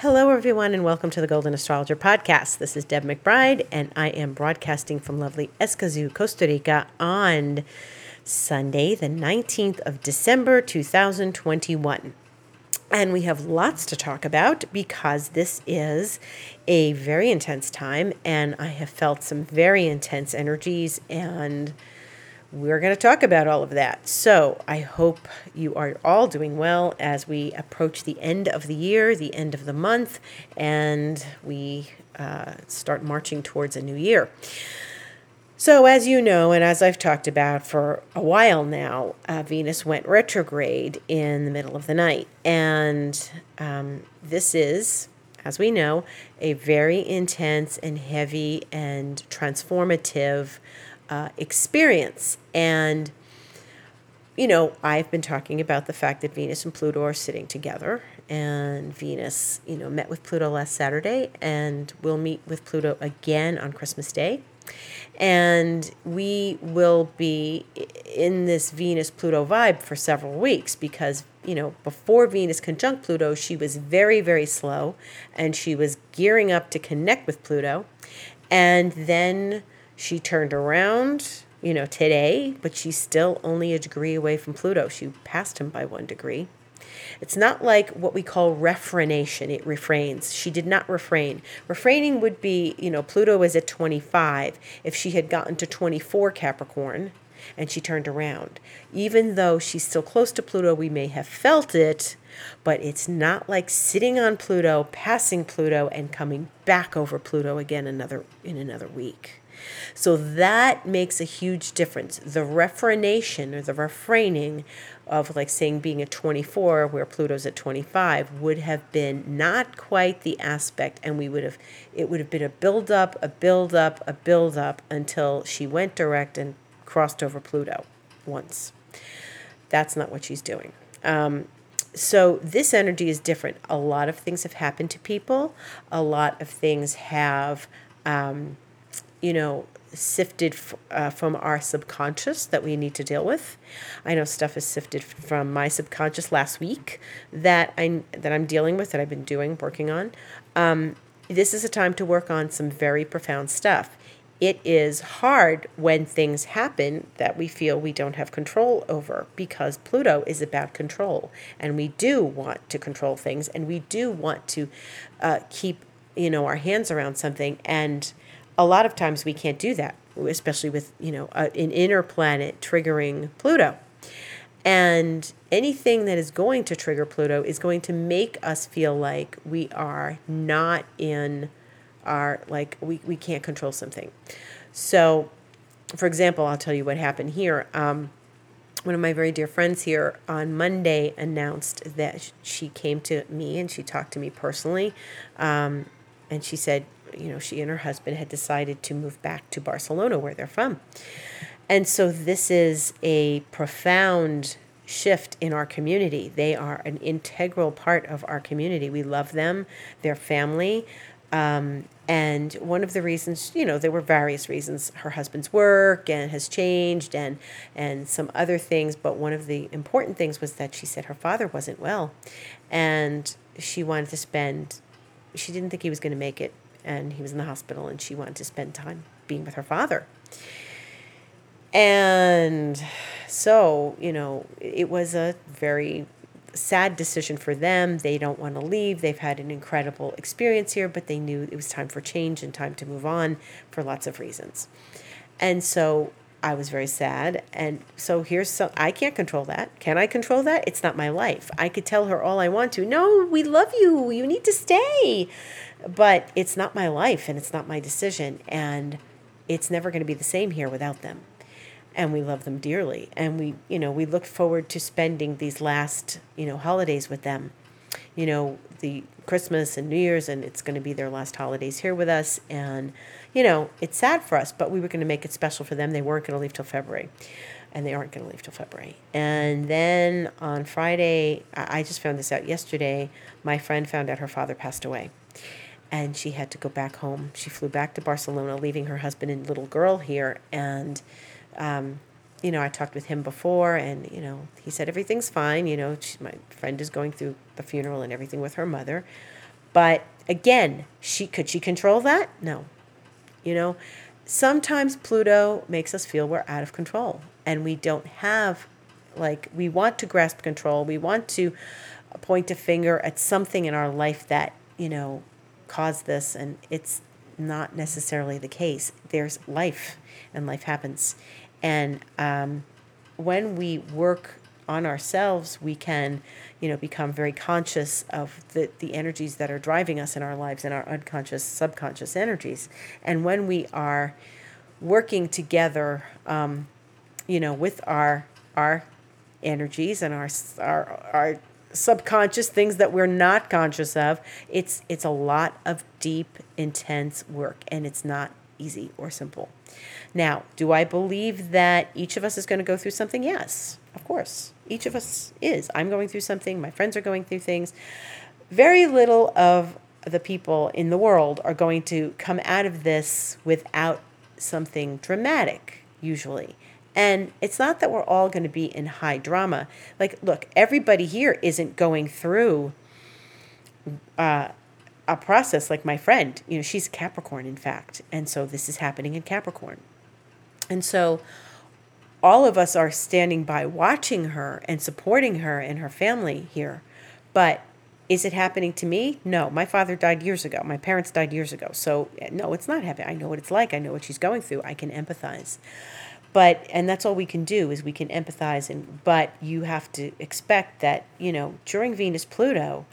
Hello, everyone, and welcome to the Golden Astrologer Podcast. This is Deb McBride, and I am broadcasting from lovely Escazú, Costa Rica on Sunday, the 19th of December, 2021. And we have lots to talk about because this is a very intense time, and I have felt some very intense energies and we're going to talk about all of that. So I hope you are all doing well as we approach the end of the year, the end of the month, and we uh, start marching towards a new year. So, as you know, and as I've talked about for a while now, uh, Venus went retrograde in the middle of the night. And um, this is, as we know, a very intense and heavy and transformative uh, experience. And, you know, I've been talking about the fact that Venus and Pluto are sitting together. And Venus, you know, met with Pluto last Saturday and will meet with Pluto again on Christmas Day. And we will be in this Venus Pluto vibe for several weeks because, you know, before Venus conjunct Pluto, she was very, very slow and she was gearing up to connect with Pluto. And then she turned around, you know, today, but she's still only a degree away from Pluto. She passed him by one degree. It's not like what we call refranation. It refrains. She did not refrain. Refraining would be, you know, Pluto is at 25. If she had gotten to 24 Capricorn and she turned around, even though she's still close to Pluto, we may have felt it, but it's not like sitting on Pluto, passing Pluto, and coming back over Pluto again another in another week. So that makes a huge difference. The refranation or the refraining of like saying being at 24 where Pluto's at 25 would have been not quite the aspect and we would have it would have been a build up, a build up, a build up until she went direct and crossed over Pluto once. That's not what she's doing. Um, so this energy is different. A lot of things have happened to people. A lot of things have um, you know, sifted f- uh, from our subconscious that we need to deal with. I know stuff is sifted from my subconscious last week that I that I'm dealing with that I've been doing working on. Um, this is a time to work on some very profound stuff. It is hard when things happen that we feel we don't have control over because Pluto is about control and we do want to control things and we do want to uh, keep you know our hands around something and a lot of times we can't do that, especially with, you know, a, an inner planet triggering Pluto. And anything that is going to trigger Pluto is going to make us feel like we are not in our, like, we, we can't control something. So, for example, I'll tell you what happened here. Um, one of my very dear friends here on Monday announced that she came to me and she talked to me personally. Um, and she said, you know, she and her husband had decided to move back to Barcelona, where they're from. And so this is a profound shift in our community. They are an integral part of our community. We love them, their family. Um, and one of the reasons, you know, there were various reasons. Her husband's work and has changed, and and some other things. But one of the important things was that she said her father wasn't well, and she wanted to spend. She didn't think he was going to make it and he was in the hospital and she wanted to spend time being with her father. And so, you know, it was a very sad decision for them. They don't want to leave. They've had an incredible experience here, but they knew it was time for change and time to move on for lots of reasons. And so I was very sad. And so here's some, I can't control that. Can I control that? It's not my life. I could tell her all I want to. No, we love you. You need to stay. But it's not my life and it's not my decision. And it's never going to be the same here without them. And we love them dearly. And we, you know, we look forward to spending these last, you know, holidays with them. You know, the Christmas and New Year's, and it's going to be their last holidays here with us. And, you know, it's sad for us, but we were going to make it special for them. They weren't going to leave till February and they aren't going to leave till February. And then on Friday, I just found this out yesterday. My friend found out her father passed away and she had to go back home. She flew back to Barcelona, leaving her husband and little girl here. And, um, you know, I talked with him before, and you know, he said everything's fine. You know, she, my friend is going through the funeral and everything with her mother, But again, she could she control that? No. You know, sometimes Pluto makes us feel we're out of control and we don't have like we want to grasp control. We want to point a finger at something in our life that, you know, caused this and it's not necessarily the case. There's life and life happens. And um, when we work on ourselves, we can, you know, become very conscious of the, the energies that are driving us in our lives and our unconscious, subconscious energies. And when we are working together, um, you know, with our our energies and our our our subconscious things that we're not conscious of, it's it's a lot of deep, intense work, and it's not easy or simple. Now, do I believe that each of us is going to go through something? Yes, of course. Each of us is. I'm going through something, my friends are going through things. Very little of the people in the world are going to come out of this without something dramatic, usually. And it's not that we're all going to be in high drama. Like, look, everybody here isn't going through uh, a process like my friend. You know, she's Capricorn, in fact. And so this is happening in Capricorn. And so all of us are standing by watching her and supporting her and her family here. But is it happening to me? No. My father died years ago. My parents died years ago. So, no, it's not happening. I know what it's like. I know what she's going through. I can empathize. But, and that's all we can do is we can empathize. And, but you have to expect that, you know, during Venus Pluto,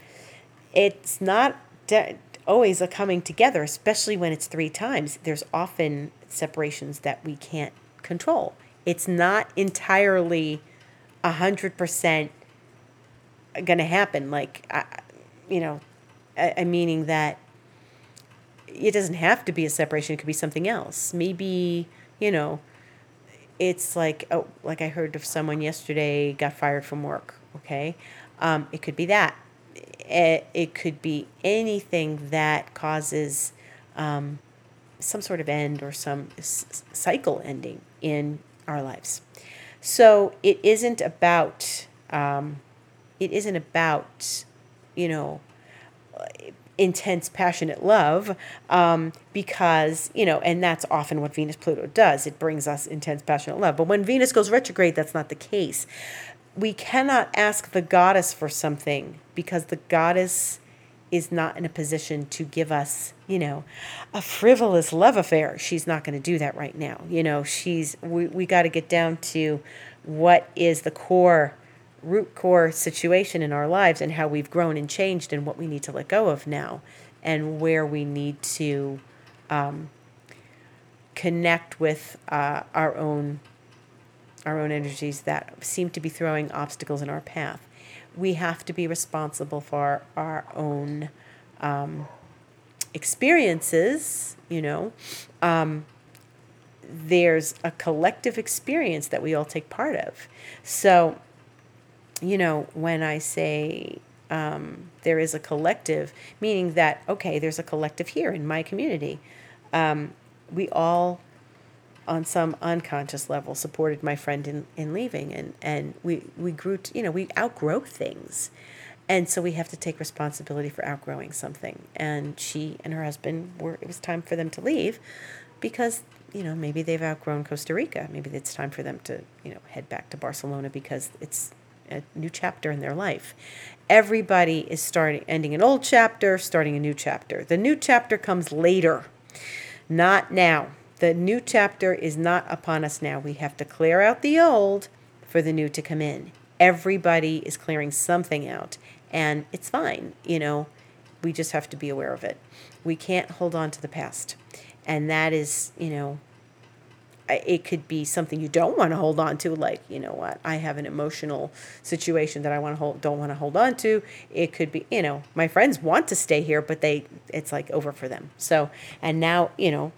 it's not de- always a coming together, especially when it's three times. There's often separations that we can't control. It's not entirely a hundred percent going to happen. Like, I, you know, I, I meaning that it doesn't have to be a separation. It could be something else. Maybe you know, it's like oh, like I heard of someone yesterday got fired from work. Okay, um, it could be that. It, it could be anything that causes um, some sort of end or some s- cycle ending in our lives. So it isn't about um, it isn't about you know intense passionate love um, because you know and that's often what venus pluto does it brings us intense passionate love but when venus goes retrograde that's not the case we cannot ask the goddess for something because the goddess is not in a position to give us, you know, a frivolous love affair. She's not going to do that right now. You know, she's we we got to get down to what is the core root core situation in our lives and how we've grown and changed and what we need to let go of now and where we need to um, connect with uh, our own our own energies that seem to be throwing obstacles in our path we have to be responsible for our own um, experiences, you know. Um, there's a collective experience that we all take part of. So, you know, when I say um, there is a collective, meaning that, okay, there's a collective here in my community. Um, we all on some unconscious level supported my friend in, in leaving and, and we, we grew to, you know we outgrow things and so we have to take responsibility for outgrowing something and she and her husband were it was time for them to leave because you know maybe they've outgrown costa rica maybe it's time for them to you know head back to barcelona because it's a new chapter in their life everybody is starting ending an old chapter starting a new chapter the new chapter comes later not now the new chapter is not upon us now. We have to clear out the old for the new to come in. Everybody is clearing something out, and it's fine. You know, we just have to be aware of it. We can't hold on to the past. And that is, you know, it could be something you don't want to hold on to like you know what i have an emotional situation that i want to hold don't want to hold on to it could be you know my friends want to stay here but they it's like over for them so and now you know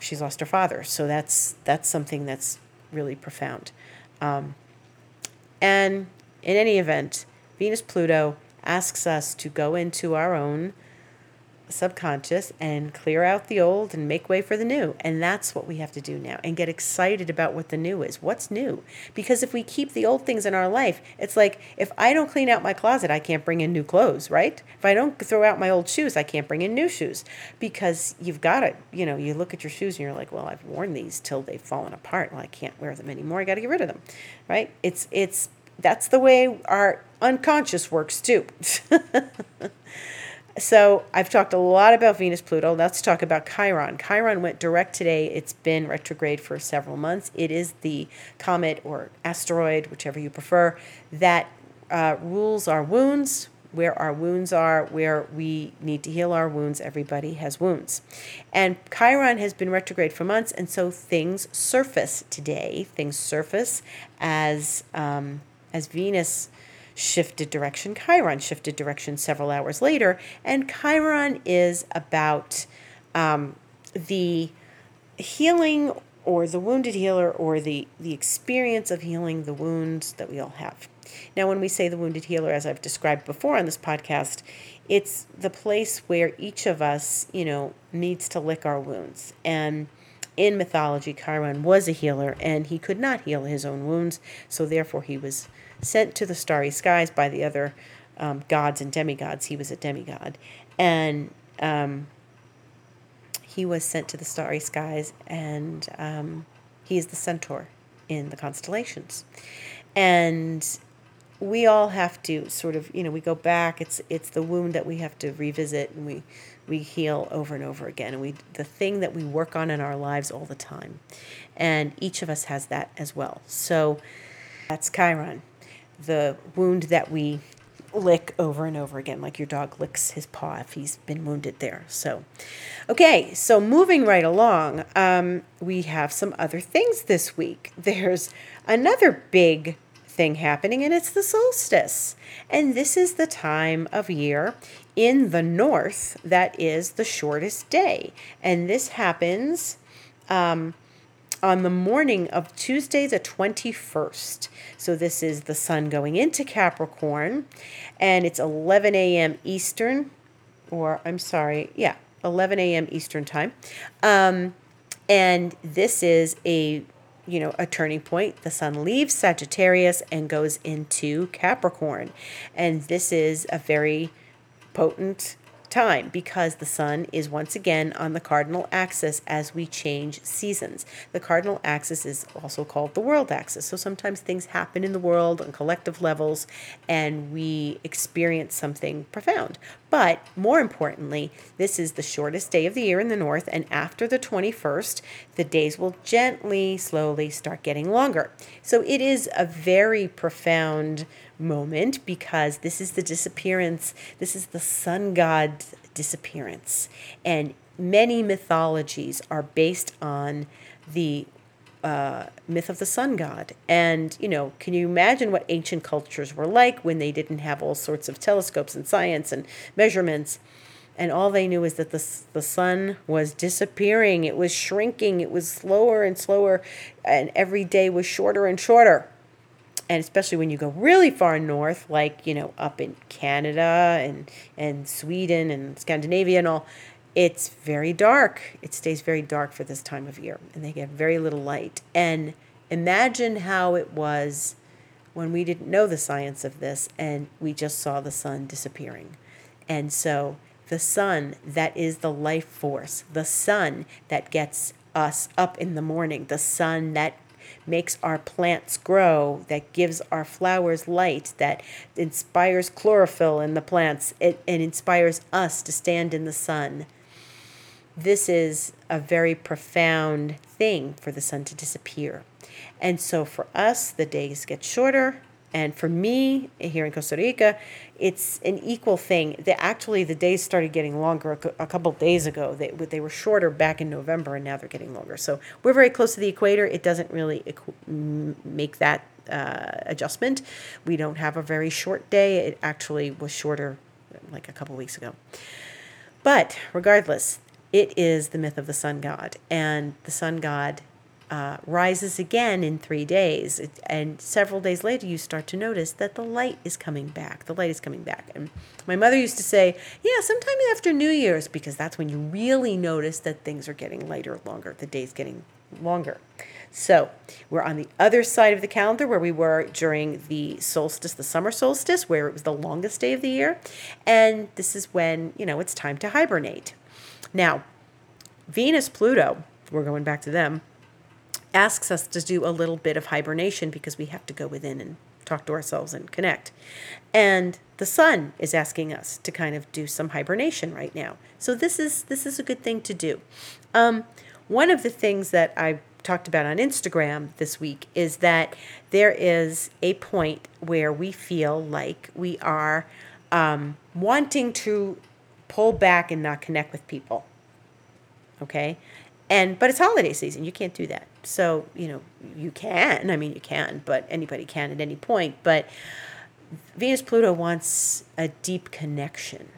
she's lost her father. So that's that's something that's really profound. Um, and in any event, Venus Pluto asks us to go into our own subconscious and clear out the old and make way for the new. And that's what we have to do now and get excited about what the new is. What's new? Because if we keep the old things in our life, it's like if I don't clean out my closet, I can't bring in new clothes, right? If I don't throw out my old shoes, I can't bring in new shoes because you've got to, you know, you look at your shoes and you're like, well, I've worn these till they've fallen apart. Well, I can't wear them anymore. I got to get rid of them, right? It's, it's, that's the way our unconscious works too. So I've talked a lot about Venus Pluto. Let's talk about Chiron. Chiron went direct today. It's been retrograde for several months. It is the comet or asteroid, whichever you prefer, that uh, rules our wounds, where our wounds are, where we need to heal our wounds. Everybody has wounds. And Chiron has been retrograde for months, and so things surface today. Things surface as um, as Venus shifted direction. Chiron shifted direction several hours later, and Chiron is about um, the healing or the wounded healer or the, the experience of healing the wounds that we all have. Now, when we say the wounded healer, as I've described before on this podcast, it's the place where each of us, you know, needs to lick our wounds. And in mythology, Chiron was a healer and he could not heal his own wounds, so therefore he was sent to the starry skies by the other um, gods and demigods. He was a demigod. And um, he was sent to the starry skies, and um, he is the centaur in the constellations. And we all have to sort of, you know, we go back. It's it's the wound that we have to revisit, and we we heal over and over again. And we the thing that we work on in our lives all the time, and each of us has that as well. So that's Chiron the wound that we lick over and over again, like your dog licks his paw if he's been wounded there. So, okay, so moving right along, um, we have some other things this week. There's another big thing happening, and it's the solstice. And this is the time of year in the north that is the shortest day. And this happens. Um, on the morning of Tuesday, the 21st. So this is the sun going into Capricorn, and it's 11 a.m. Eastern, or I'm sorry, yeah, 11 a.m. Eastern time. Um, and this is a you know a turning point the sun leaves sagittarius and goes into capricorn and this is a very potent time because the sun is once again on the cardinal axis as we change seasons. The cardinal axis is also called the world axis. So sometimes things happen in the world on collective levels and we experience something profound. But more importantly, this is the shortest day of the year in the north, and after the 21st, the days will gently, slowly start getting longer. So it is a very profound moment because this is the disappearance, this is the sun god disappearance. And many mythologies are based on the uh, myth of the sun god. And, you know, can you imagine what ancient cultures were like when they didn't have all sorts of telescopes and science and measurements? And all they knew was that the, the sun was disappearing, it was shrinking, it was slower and slower, and every day was shorter and shorter and especially when you go really far north, like you know up in Canada and and Sweden and Scandinavia and all, it's very dark. It stays very dark for this time of year, and they get very little light. And imagine how it was when we didn't know the science of this and we just saw the sun disappearing. And so the sun that is the life force, the sun that gets us up in the morning, the sun that makes our plants grow, that gives our flowers light, that inspires chlorophyll in the plants, it, and inspires us to stand in the sun. This is a very profound thing for the sun to disappear. And so for us, the days get shorter, and for me, here in Costa Rica, it's an equal thing. The, actually, the days started getting longer a, a couple days ago. They, they were shorter back in November, and now they're getting longer. So we're very close to the equator. It doesn't really make that uh, adjustment. We don't have a very short day. It actually was shorter like a couple weeks ago. But regardless, it is the myth of the sun god. And the sun god uh, rises again in three days. It, and several days later, you start to notice that the light is coming back. The light is coming back. And my mother used to say, Yeah, sometime after New Year's, because that's when you really notice that things are getting lighter, longer, the day's getting longer. So we're on the other side of the calendar where we were during the solstice, the summer solstice, where it was the longest day of the year. And this is when, you know, it's time to hibernate. Now, Venus, Pluto, we're going back to them, asks us to do a little bit of hibernation because we have to go within and talk to ourselves and connect. And the sun is asking us to kind of do some hibernation right now. So this is this is a good thing to do. Um, one of the things that I talked about on Instagram this week is that there is a point where we feel like we are um, wanting to pull back and not connect with people. Okay, and but it's holiday season. You can't do that. So you know you can. I mean you can, but anybody can at any point. But Venus Pluto wants a deep connection.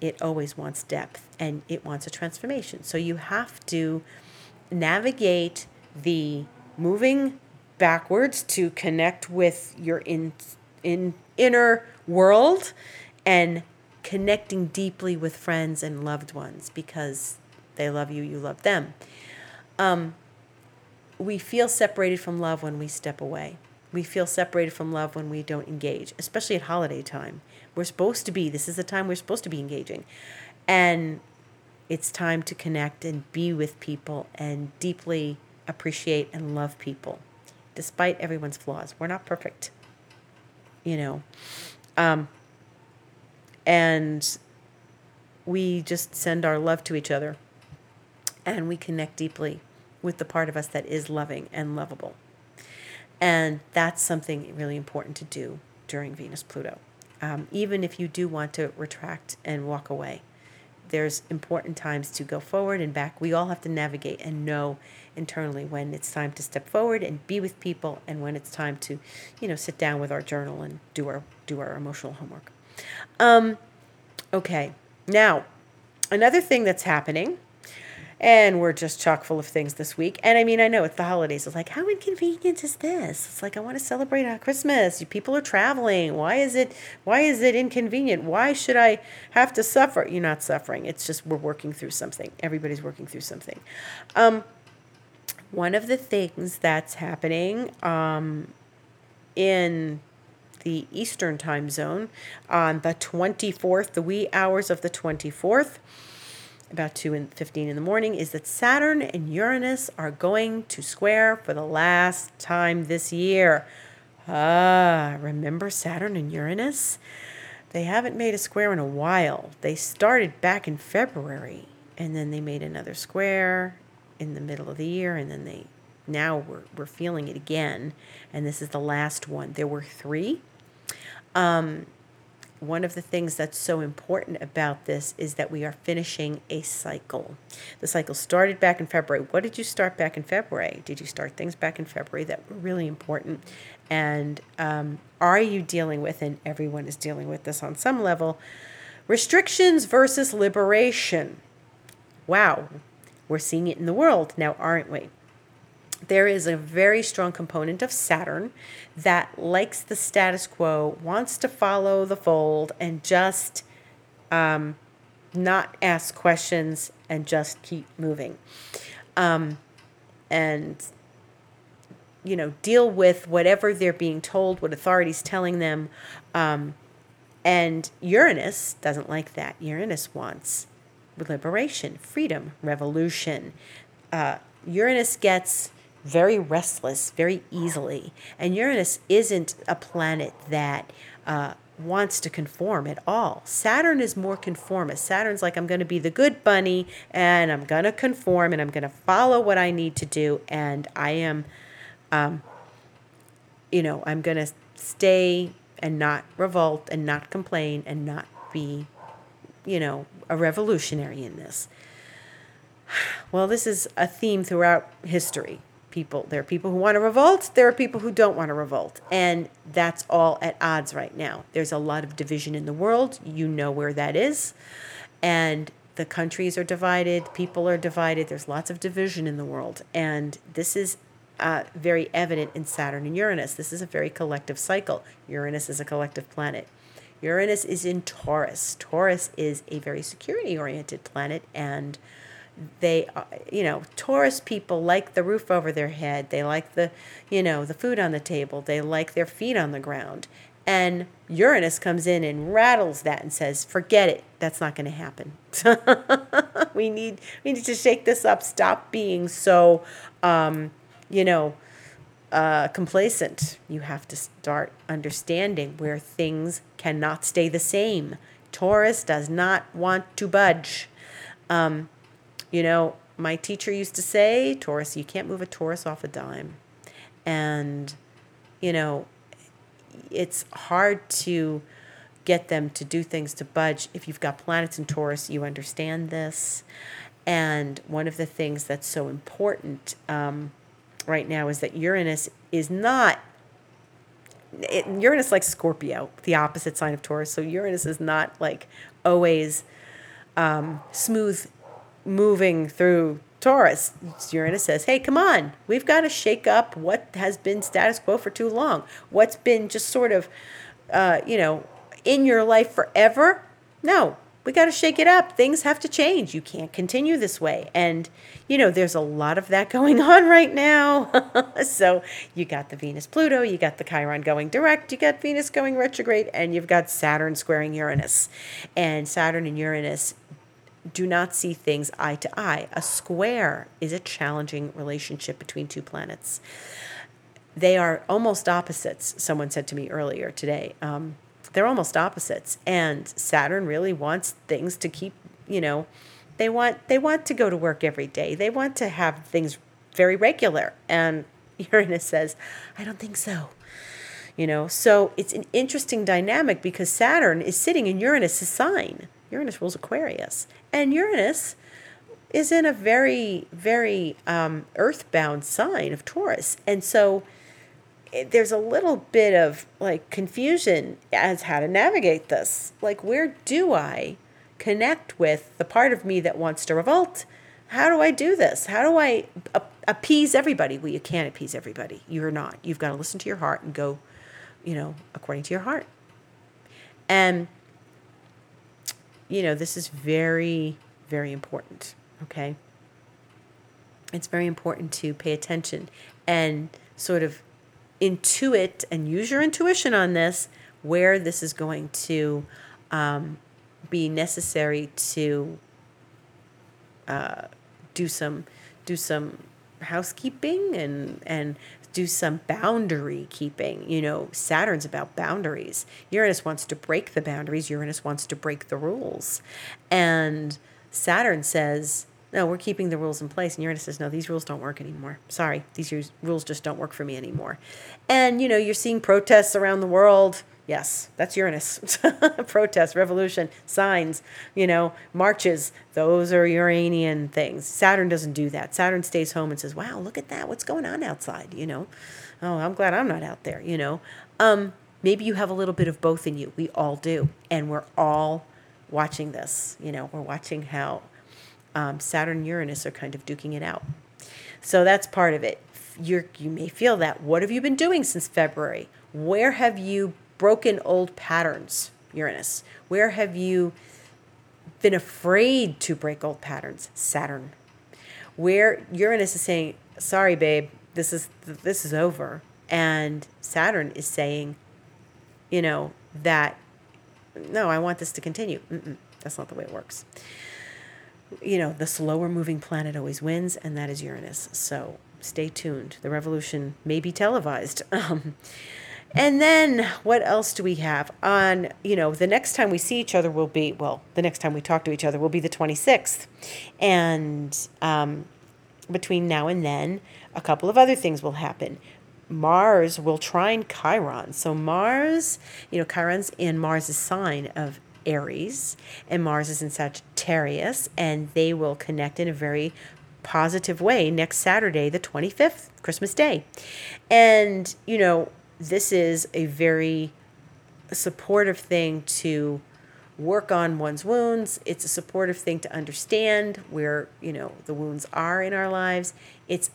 It always wants depth and it wants a transformation. So you have to navigate the moving backwards to connect with your in, in inner world and connecting deeply with friends and loved ones because they love you, you love them. Um, we feel separated from love when we step away. We feel separated from love when we don't engage, especially at holiday time. We're supposed to be, this is the time we're supposed to be engaging. And it's time to connect and be with people and deeply appreciate and love people despite everyone's flaws. We're not perfect, you know. Um, and we just send our love to each other and we connect deeply with the part of us that is loving and lovable. And that's something really important to do during Venus Pluto. Um, even if you do want to retract and walk away, there's important times to go forward and back. We all have to navigate and know internally when it's time to step forward and be with people and when it's time to, you know, sit down with our journal and do our do our emotional homework. Um, okay. Now, another thing that's happening and we're just chock full of things this week. And I mean, I know it's the holidays. It's like, how inconvenient is this? It's like I want to celebrate uh, Christmas. People are traveling. Why is it? Why is it inconvenient? Why should I have to suffer? You're not suffering. It's just we're working through something. Everybody's working through something. Um, one of the things that's happening um, in the Eastern time zone on the 24th, the wee hours of the 24th about 2 and 15 in the morning is that Saturn and Uranus are going to square for the last time this year. Ah, remember Saturn and Uranus? They haven't made a square in a while. They started back in February and then they made another square in the middle of the year and then they now we're, we're feeling it again and this is the last one there were three um, one of the things that's so important about this is that we are finishing a cycle. The cycle started back in February. What did you start back in February? Did you start things back in February that were really important? And um, are you dealing with, and everyone is dealing with this on some level, restrictions versus liberation? Wow, we're seeing it in the world now, aren't we? There is a very strong component of Saturn that likes the status quo, wants to follow the fold, and just um, not ask questions and just keep moving. Um, and you know, deal with whatever they're being told, what authorities telling them. Um, and Uranus doesn't like that. Uranus wants liberation, freedom, revolution. Uh, Uranus gets very restless very easily. And Uranus isn't a planet that uh, wants to conform at all. Saturn is more conformist. Saturn's like, I'm going to be the good bunny and I'm going to conform and I'm going to follow what I need to do. And I am, um, you know, I'm going to stay and not revolt and not complain and not be, you know, a revolutionary in this. Well, this is a theme throughout history people. There are people who want to revolt, there are people who don't want to revolt. And that's all at odds right now. There's a lot of division in the world. You know where that is. And the countries are divided, people are divided. There's lots of division in the world. And this is uh, very evident in Saturn and Uranus. This is a very collective cycle. Uranus is a collective planet. Uranus is in Taurus. Taurus is a very security oriented planet and they uh, you know taurus people like the roof over their head. They like the you know the food on the table. They like their feet on the ground. And uranus comes in and rattles that and says forget it. That's not going to happen. We need we need to shake this up. Stop being so um, you know uh, complacent. You have to start understanding where things cannot stay the same. Taurus does not want to budge. Um, you know, my teacher used to say, Taurus, you can't move a Taurus off a dime. And, you know, it's hard to get them to do things to budge. If you've got planets in Taurus, you understand this. And one of the things that's so important um, right now is that Uranus is not. It, Uranus like Scorpio, the opposite sign of Taurus. So Uranus is not like always um, smooth moving through Taurus. Uranus says, hey, come on, we've got to shake up what has been status quo for too long. What's been just sort of, uh, you know, in your life forever? No, we got to shake it up. Things have to change. You can't continue this way. And, you know, there's a lot of that going on right now. so you got the Venus Pluto, you got the Chiron going direct, you got Venus going retrograde, and you've got Saturn squaring Uranus. And Saturn and Uranus do not see things eye to eye. A square is a challenging relationship between two planets. They are almost opposites, someone said to me earlier today. Um, they're almost opposites. And Saturn really wants things to keep, you know, they want they want to go to work every day. They want to have things very regular. And Uranus says, I don't think so. You know, so it's an interesting dynamic because Saturn is sitting in Uranus' sign. Uranus rules Aquarius. And Uranus is in a very, very um, earthbound sign of Taurus. And so it, eh, there's a little bit of like confusion as how to navigate this. Like, where do I connect with the part of me that wants to revolt? How do I do this? How do I appease everybody? Well, you can't appease everybody. You're not. You've got to listen to your heart and go, you know, according to your heart. And you know, this is very, very important. Okay. It's very important to pay attention and sort of intuit and use your intuition on this where this is going to um, be necessary to uh, do some do some housekeeping and and do some boundary keeping. You know, Saturn's about boundaries. Uranus wants to break the boundaries, Uranus wants to break the rules. And Saturn says, no, we're keeping the rules in place. And Uranus says, no, these rules don't work anymore. Sorry, these rules just don't work for me anymore. And, you know, you're seeing protests around the world Yes, that's Uranus. Protest, revolution, signs, you know, marches. Those are Uranian things. Saturn doesn't do that. Saturn stays home and says, wow, look at that. What's going on outside? You know, oh, I'm glad I'm not out there, you know. Um, maybe you have a little bit of both in you. We all do. And we're all watching this. You know, we're watching how um, Saturn Uranus are kind of duking it out. So that's part of it. You're, you may feel that. What have you been doing since February? Where have you broken old patterns, Uranus? Where have you been afraid to break old patterns, Saturn? Where Uranus is saying, "Sorry, babe, this is this is over," and Saturn is saying, you know that no, I want this to continue. Mm-mm, that's not the way it works. You know, the slower moving planet always wins, and that is Uranus. So stay tuned. The revolution may be televised. Um, and then what else do we have on, you know, the next time we see each other will be, well, the next time we talk to each other will be the 26th. And um, between now and then, a couple of other things will happen. Mars will trine Chiron. So Mars, you know, Chiron's in Mars' sign of Aries, and Mars is in Sagittarius, and they will connect in a very positive way next Saturday, the 25th, Christmas Day. And, you know, this is a very supportive thing to work on one's wounds. It's a supportive thing to understand where, you know, the wounds are in our lives. It's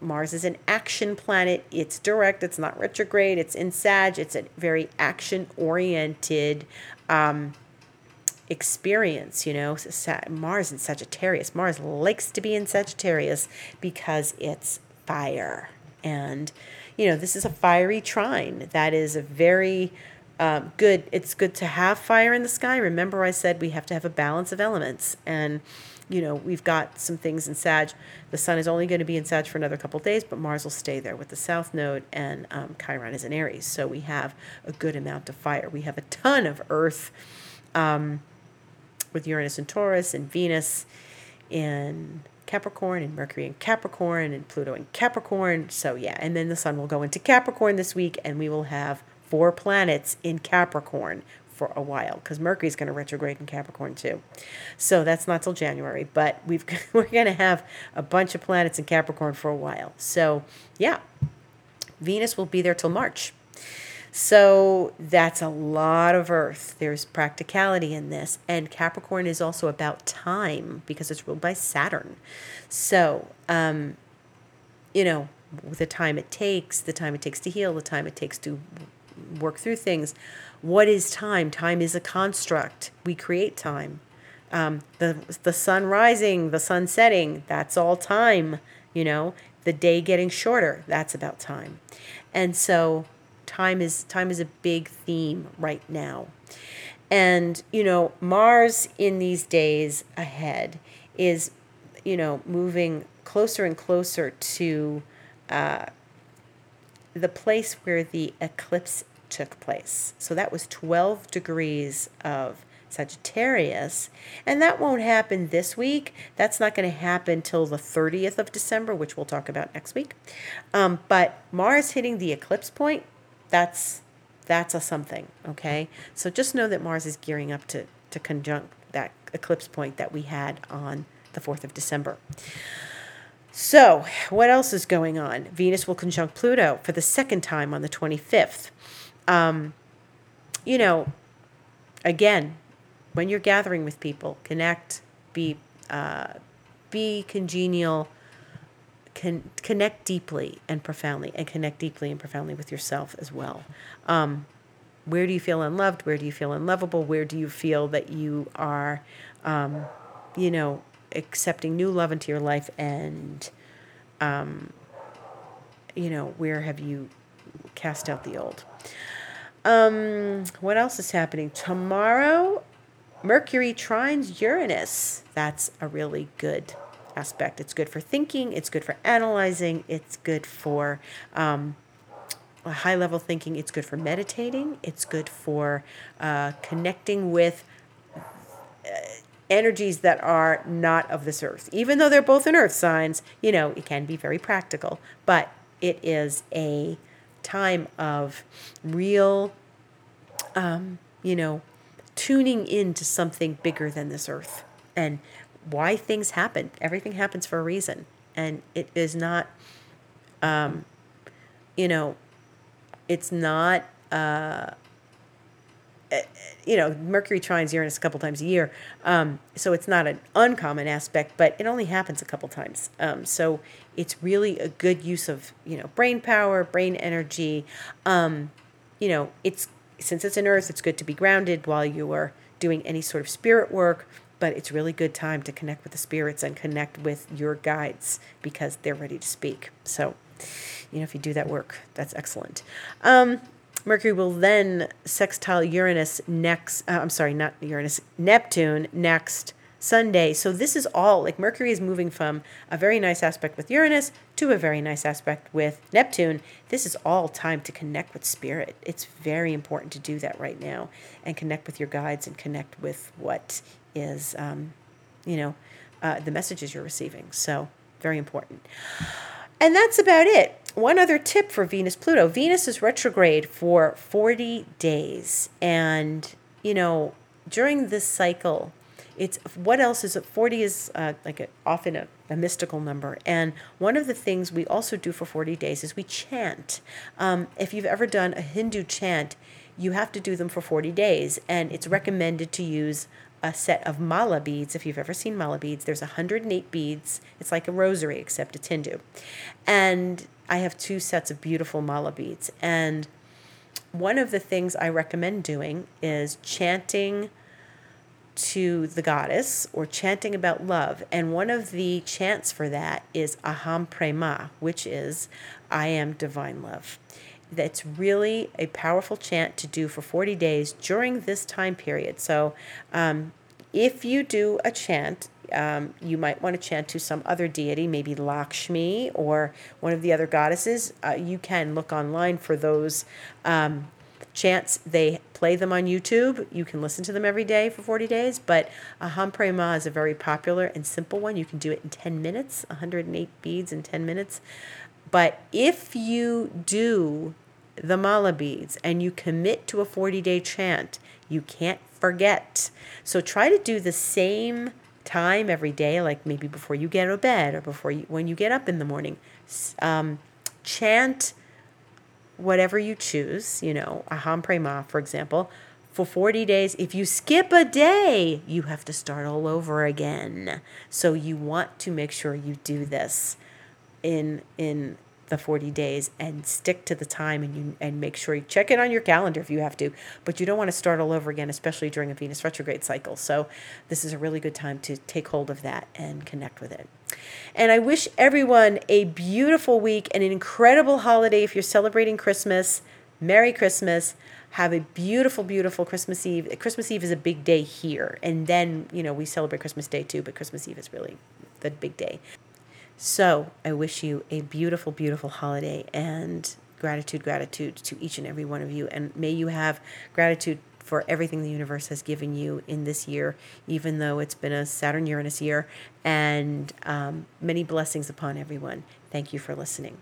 Mars is an action planet. It's direct, it's not retrograde, it's in Sag, it's a very action oriented um, experience, you know. Mars in Sagittarius. Mars likes to be in Sagittarius because it's fire. And, you know, this is a fiery trine. That is a very um, good. It's good to have fire in the sky. Remember, I said we have to have a balance of elements. And, you know, we've got some things in Sag. The sun is only going to be in Sag for another couple days, but Mars will stay there with the South Node, and um, Chiron is in Aries. So we have a good amount of fire. We have a ton of Earth um, with Uranus and Taurus and Venus in Capricorn and Mercury in Capricorn and Pluto in Capricorn. So, yeah, and then the sun will go into Capricorn this week, and we will have four planets in Capricorn for a while because Mercury's going to retrograde in Capricorn too. So that's not till January, but we've we're going to have a bunch of planets in Capricorn for a while. So, yeah. Venus will be there till March. So that's a lot of Earth. There's practicality in this. And Capricorn is also about time because it's ruled by Saturn. So, um, you know, the time it takes, the time it takes to heal, the time it takes to work through things. What is time? Time is a construct. We create time. Um, the the sun rising, the sun setting, that's all time. You know, the day getting shorter, that's about time. And so, time is time is a big theme right now. And you know, Mars in these days ahead is, you know, moving closer and closer to uh, the place where the eclipse took place. So that was 12 degrees of Sagittarius. And that won't happen this week. That's not going to happen till the 30th of December, which we'll talk about next week. Um, but Mars hitting the eclipse point, that's that's a something, okay? So just know that Mars is gearing up to, to conjunct that eclipse point that we had on the 4th of December. So, what else is going on? Venus will conjunct Pluto for the second time on the 25th. Um, you know, again, when you're gathering with people, connect, be uh, be congenial, con- connect deeply and profoundly, and connect deeply and profoundly with yourself as well. Um, where do you feel unloved? Where do you feel unlovable? Where do you feel that you are, um, you know, accepting new love into your life and um, you know where have you cast out the old um, what else is happening tomorrow mercury trines uranus that's a really good aspect it's good for thinking it's good for analyzing it's good for um, high level thinking it's good for meditating it's good for uh, connecting with uh, energies that are not of this earth. Even though they're both in earth signs, you know, it can be very practical, but it is a time of real, um, you know, tuning into something bigger than this earth and why things happen. Everything happens for a reason. And it is not, um, you know, it's not, uh, uh, you know, Mercury trines Uranus a couple times a year, um, so it's not an uncommon aspect, but it only happens a couple times. Um, so it's really a good use of you know brain power, brain energy. Um, you know, it's since it's an Earth, it's good to be grounded while you are doing any sort of spirit work. But it's really good time to connect with the spirits and connect with your guides because they're ready to speak. So, you know, if you do that work, that's excellent. Um, Mercury will then sextile Uranus next, uh, I'm sorry, not Uranus, Neptune next Sunday. So this is all like Mercury is moving from a very nice aspect with Uranus to a very nice aspect with Neptune. This is all time to connect with spirit. It's very important to do that right now and connect with your guides and connect with what is, um, you know, uh, the messages you're receiving. So very important. And that's about it. One other tip for Venus Pluto Venus is retrograde for 40 days. And, you know, during this cycle, it's what else is it 40 is uh, like a, often a, a, mystical number and one of the things we also do for 40 days is we chant um, if you've ever done a hindu chant you have to do them for 40 days and it's recommended to use a set of mala beads. If you've ever seen mala beads, there's 108 beads. It's like a rosary except a tindu. And I have two sets of beautiful mala beads. And one of the things I recommend doing is chanting to the goddess or chanting about love. And one of the chants for that is Aham Prema, which is I am divine love. That's really a powerful chant to do for 40 days during this time period. So, um, if you do a chant, um, you might want to chant to some other deity, maybe Lakshmi or one of the other goddesses. Uh, you can look online for those um, chants. They play them on YouTube. You can listen to them every day for 40 days. But Aham Prema is a very popular and simple one. You can do it in 10 minutes, 108 beads in 10 minutes. But if you do the mala beads and you commit to a 40 day chant, you can't forget. So try to do the same time every day, like maybe before you get of bed or before you, when you get up in the morning. Um, chant whatever you choose, you know, Aham Prema, for example, for 40 days. If you skip a day, you have to start all over again. So you want to make sure you do this in in the 40 days and stick to the time and you and make sure you check it on your calendar if you have to. But you don't want to start all over again especially during a venus retrograde cycle. So this is a really good time to take hold of that and connect with it. And i wish everyone a beautiful week and an incredible holiday if you're celebrating christmas. Merry christmas. Have a beautiful beautiful christmas eve. Christmas eve is a big day here. And then you know we celebrate christmas day too but christmas eve is really the big day so I wish you a beautiful, beautiful holiday and gratitude, gratitude to each and every one of you. And may you have gratitude for everything the universe has given you in this year, even though it's been a Saturn Uranus year, and um, many blessings upon everyone. Thank you for listening.